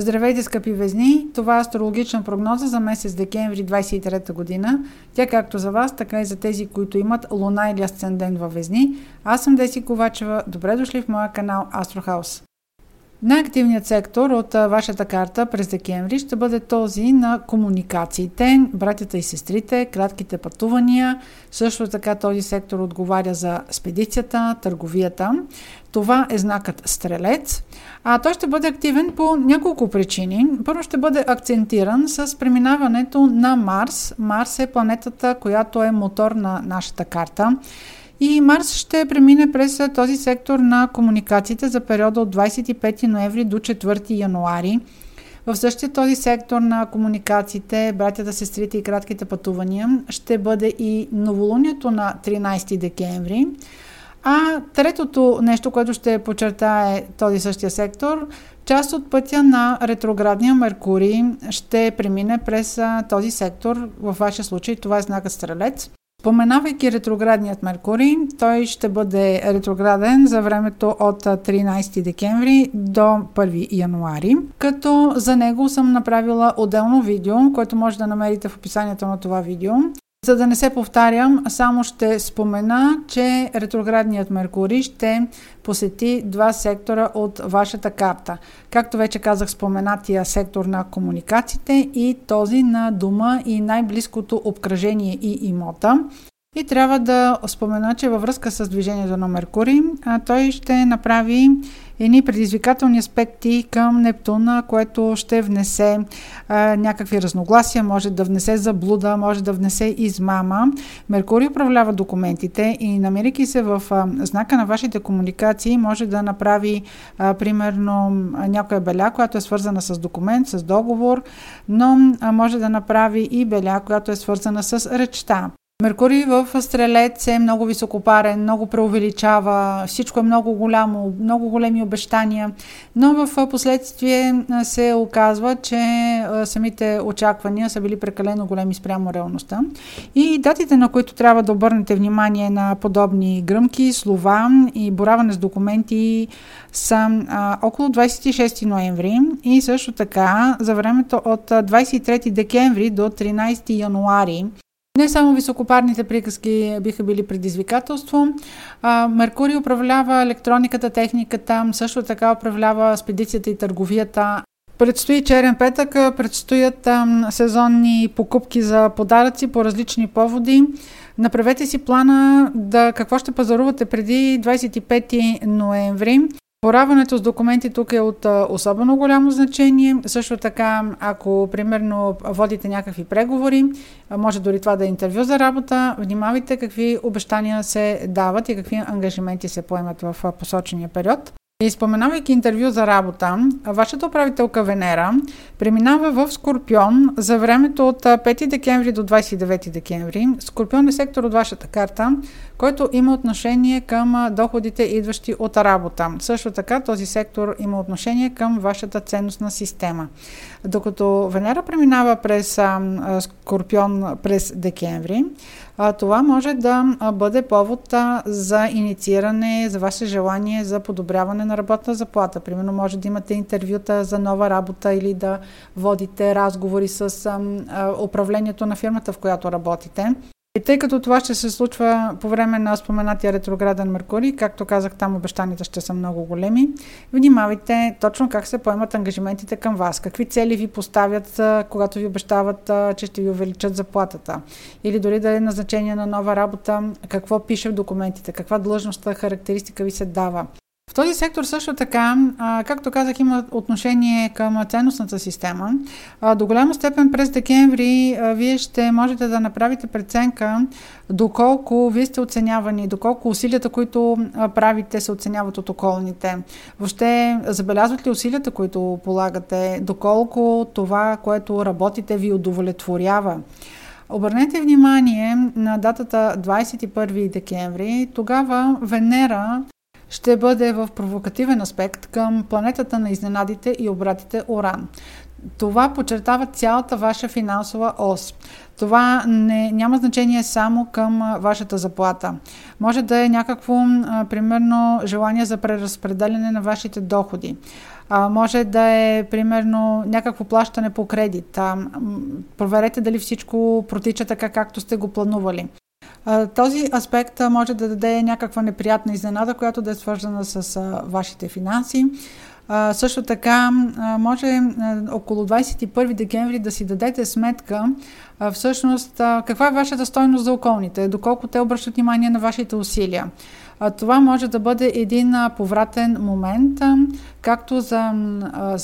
Здравейте, скъпи везни! Това е астрологична прогноза за месец декември 23 година. Тя както за вас, така и за тези, които имат луна или асцендент във везни. Аз съм Деси Ковачева. Добре дошли в моя канал Астрохаус. Най-активният сектор от вашата карта през декември ще бъде този на комуникациите, братята и сестрите, кратките пътувания. Също така този сектор отговаря за спедицията, търговията. Това е знакът Стрелец. А той ще бъде активен по няколко причини. Първо ще бъде акцентиран с преминаването на Марс. Марс е планетата, която е мотор на нашата карта. И Марс ще премине през този сектор на комуникациите за периода от 25 ноември до 4 януари. В същия този сектор на комуникациите, братята, сестрите и кратките пътувания ще бъде и новолунието на 13 декември. А третото нещо, което ще подчертае този същия сектор, част от пътя на ретроградния Меркурий ще премине през този сектор. В вашия случай това е знакът Стрелец. Споменавайки ретроградният Меркурий, той ще бъде ретрограден за времето от 13 декември до 1 януари, като за него съм направила отделно видео, което може да намерите в описанието на това видео. За да не се повтарям, само ще спомена, че ретроградният Меркурий ще посети два сектора от вашата карта. Както вече казах, споменатия сектор на комуникациите и този на дома и най-близкото обкръжение и имота. И трябва да спомена, че във връзка с движението на Меркурий, той ще направи едни предизвикателни аспекти към Нептуна, което ще внесе а, някакви разногласия, може да внесе заблуда, може да внесе измама. Меркурий управлява документите и намирайки се в а, знака на вашите комуникации, може да направи а, примерно някоя беля, която е свързана с документ, с договор, но а, може да направи и беля, която е свързана с речта. Меркурий в Стрелец е много високопарен, много преувеличава, всичко е много голямо, много големи обещания, но в последствие се оказва, че самите очаквания са били прекалено големи спрямо реалността. И датите, на които трябва да обърнете внимание на подобни гръмки, слова и бораване с документи са а, около 26 ноември и също така за времето от 23 декември до 13 януари не само високопарните приказки биха били предизвикателство. А, Меркурий управлява електрониката, техниката, също така управлява спедицията и търговията. Предстои черен петък, предстоят а, сезонни покупки за подаръци по различни поводи. Направете си плана да какво ще пазарувате преди 25 ноември. Бораването с документи тук е от особено голямо значение. Също така, ако примерно водите някакви преговори, може дори това да е интервю за работа, внимавайте какви обещания се дават и какви ангажименти се поемат в посочения период. И споменавайки интервю за работа, вашата управителка Венера преминава в Скорпион за времето от 5 декември до 29 декември. Скорпион е сектор от вашата карта, който има отношение към доходите, идващи от работа. Също така този сектор има отношение към вашата ценностна система. Докато Венера преминава през Скорпион през декември, това може да бъде повод за иницииране, за ваше желание за подобряване на работна заплата. Примерно може да имате интервюта за нова работа или да водите разговори с управлението на фирмата, в която работите. И тъй като това ще се случва по време на споменатия ретрограден Меркурий, както казах, там обещанията ще са много големи, внимавайте точно как се поемат ангажиментите към вас, какви цели ви поставят, когато ви обещават, че ще ви увеличат заплатата, или дори да е назначение на нова работа, какво пише в документите, каква длъжността, характеристика ви се дава. Този сектор също така, както казах, има отношение към ценностната система. До голяма степен през декември вие ще можете да направите преценка доколко вие сте оценявани, доколко усилията, които правите, се оценяват от околните. Въобще, забелязват ли усилията, които полагате, доколко това, което работите, ви удовлетворява. Обърнете внимание на датата 21 декември. Тогава Венера ще бъде в провокативен аспект към планетата на изненадите и обратите Оран. Това подчертава цялата ваша финансова ос. Това не, няма значение само към вашата заплата. Може да е някакво, примерно, желание за преразпределяне на вашите доходи. Може да е, примерно, някакво плащане по кредит. Проверете дали всичко протича така, както сте го планували. Този аспект може да даде някаква неприятна изненада, която да е свързана с вашите финанси. Също така, може около 21 декември да си дадете сметка всъщност каква е вашата стойност за околните, доколко те обръщат внимание на вашите усилия. Това може да бъде един повратен момент, както за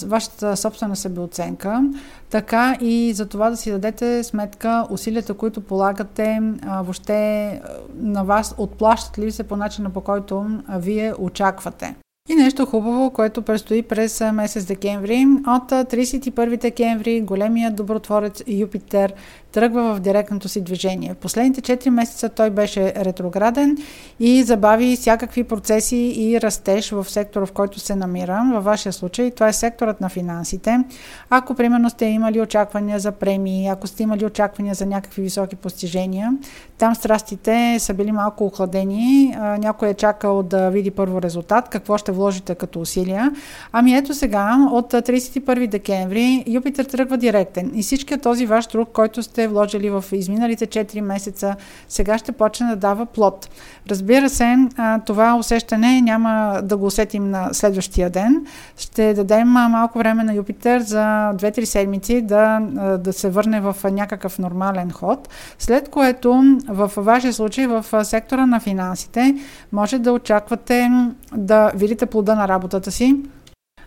вашата собствена себеоценка, така и за това да си дадете сметка усилията, които полагате, въобще на вас отплащат ли се по начина по който вие очаквате. И нещо хубаво, което предстои през месец декември. От 31 декември големия добротворец Юпитер тръгва в директното си движение. Последните 4 месеца той беше ретрограден и забави всякакви процеси и растеж в сектора, в който се намира. Във вашия случай това е секторът на финансите. Ако примерно сте имали очаквания за премии, ако сте имали очаквания за някакви високи постижения, там страстите са били малко охладени. Някой е чакал да види първо резултат, какво ще вложите като усилия. Ами ето сега, от 31 декември Юпитер тръгва директен и всичкият този ваш труд, който сте сте вложили в изминалите 4 месеца, сега ще почне да дава плод. Разбира се, това усещане няма да го усетим на следващия ден. Ще дадем малко време на Юпитер за 2-3 седмици да, да се върне в някакъв нормален ход, след което в вашия случай в сектора на финансите може да очаквате да видите плода на работата си,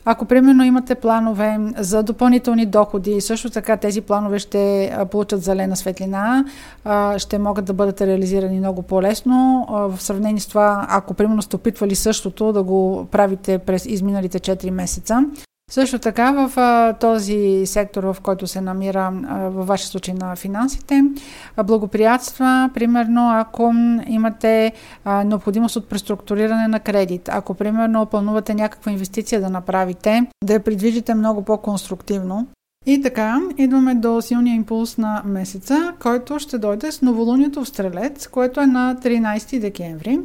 ако примерно имате планове за допълнителни доходи, също така тези планове ще получат зелена светлина, ще могат да бъдат реализирани много по-лесно. В сравнение с това, ако примерно сте опитвали същото да го правите през изминалите 4 месеца, също така в а, този сектор, в който се намира а, във вашия случай на финансите, а, благоприятства, примерно ако имате а, необходимост от преструктуриране на кредит, ако примерно планувате някаква инвестиция да направите, да я придвижите много по-конструктивно. И така, идваме до силния импулс на месеца, който ще дойде с новолунието в Стрелец, което е на 13 декември.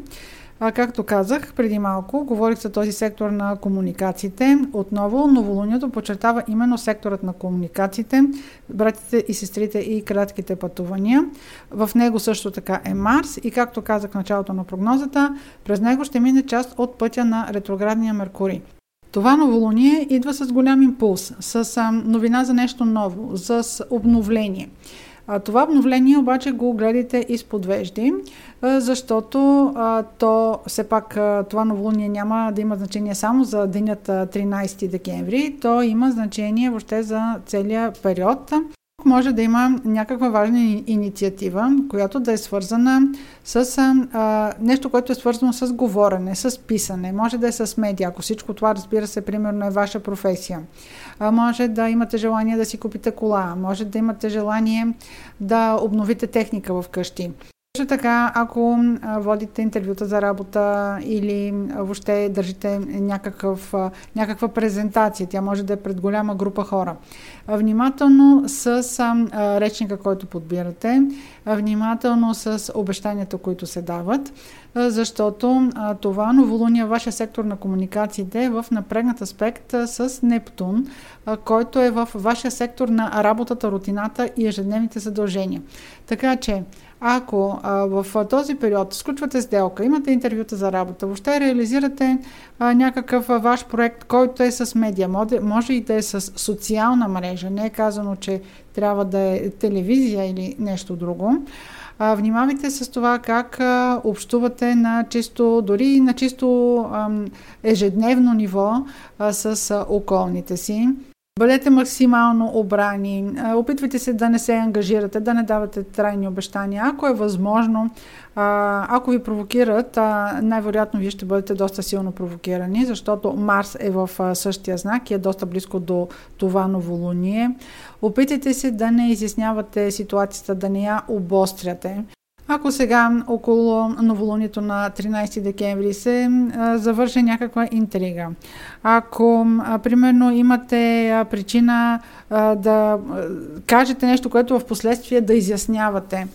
А, както казах преди малко, говорих за този сектор на комуникациите. Отново, новолунието подчертава именно секторът на комуникациите, братите и сестрите и кратките пътувания. В него също така е Марс и както казах в началото на прогнозата, през него ще мине част от пътя на ретроградния Меркурий. Това новолуние идва с голям импулс, с новина за нещо ново, с обновление. Това обновление обаче го гледайте изпод вежди, защото то все пак това новолуние няма да има значение само за денят 13 декември, то има значение въобще за целия период може да има някаква важна инициатива, която да е свързана с а, нещо, което е свързано с говорене, с писане, може да е с медиа, ако всичко това, разбира се, примерно е ваша професия. А, може да имате желание да си купите кола, може да имате желание да обновите техника в къщи. Също така, ако водите интервюта за работа или въобще държите някакъв, някаква презентация, тя може да е пред голяма група хора. Внимателно с речника, който подбирате, внимателно с обещанията, които се дават, защото това новолуние, вашия сектор на комуникациите е в напрегнат аспект с Нептун, който е в вашия сектор на работата, рутината и ежедневните задължения. Така че, ако а, в този период сключвате сделка, имате интервюта за работа, въобще реализирате а, някакъв а, ваш проект, който е с медиа, може, може и да е с социална мрежа, не е казано, че трябва да е телевизия или нещо друго. А, внимавайте с това как а, общувате на чисто, дори на чисто а, ежедневно ниво а, с а, околните си. Бъдете максимално обрани, опитвайте се да не се ангажирате, да не давате трайни обещания. Ако е възможно, ако ви провокират, най-вероятно вие ще бъдете доста силно провокирани, защото Марс е в същия знак и е доста близко до това новолуние. Опитайте се да не изяснявате ситуацията, да не я обостряте. Ако сега около новолунието на 13 декември се завърши някаква интрига, ако примерно имате причина да кажете нещо, което в последствие да изяснявате,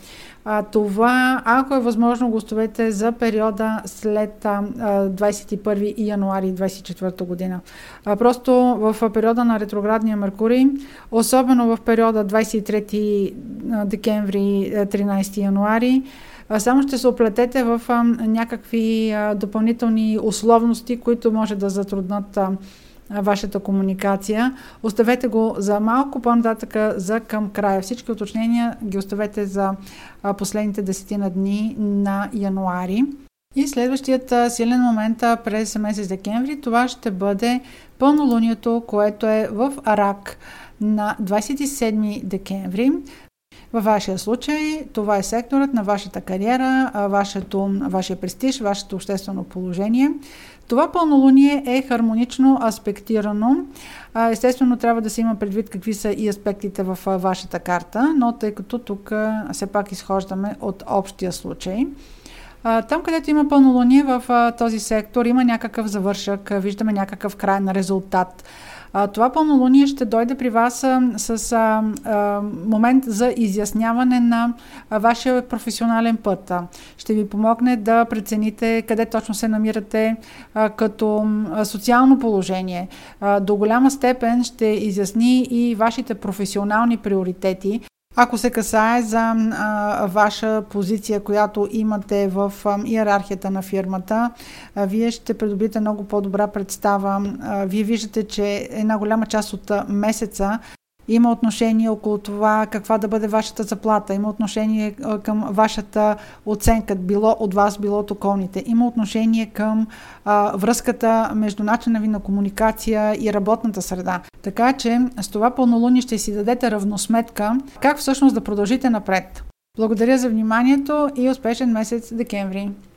това, ако е възможно, гостовете за периода след а, 21 януари 24 година. Просто в периода на ретроградния Меркурий, особено в периода 23 декември 13 януари, само ще се оплетете в някакви допълнителни условности, които може да затруднат вашата комуникация. Оставете го за малко по-нататък, за към края. Всички уточнения ги оставете за последните десетина дни на януари. И следващият силен момент през месец декември, това ще бъде пълнолунието, което е в Арак на 27 декември. Във вашия случай това е секторът на вашата кариера, вашето, вашия престиж, вашето обществено положение. Това пълнолуние е хармонично аспектирано. Естествено, трябва да се има предвид какви са и аспектите в вашата карта, но тъй като тук все пак изхождаме от общия случай. Там, където има пълнолуние в този сектор, има някакъв завършък, виждаме някакъв крайен резултат. Това пълнолуние ще дойде при вас с а, а, момент за изясняване на вашия професионален път. Ще ви помогне да прецените къде точно се намирате а, като социално положение. А, до голяма степен ще изясни и вашите професионални приоритети. Ако се касае за а, ваша позиция, която имате в а, иерархията на фирмата, а, вие ще придобиете много по-добра представа. А, вие виждате, че една голяма част от месеца има отношение около това каква да бъде вашата заплата, има отношение към вашата оценка, било от вас, било от околните, има отношение към а, връзката между начина ви на комуникация и работната среда. Така че с това пълнолуние ще си дадете равносметка как всъщност да продължите напред. Благодаря за вниманието и успешен месец декември!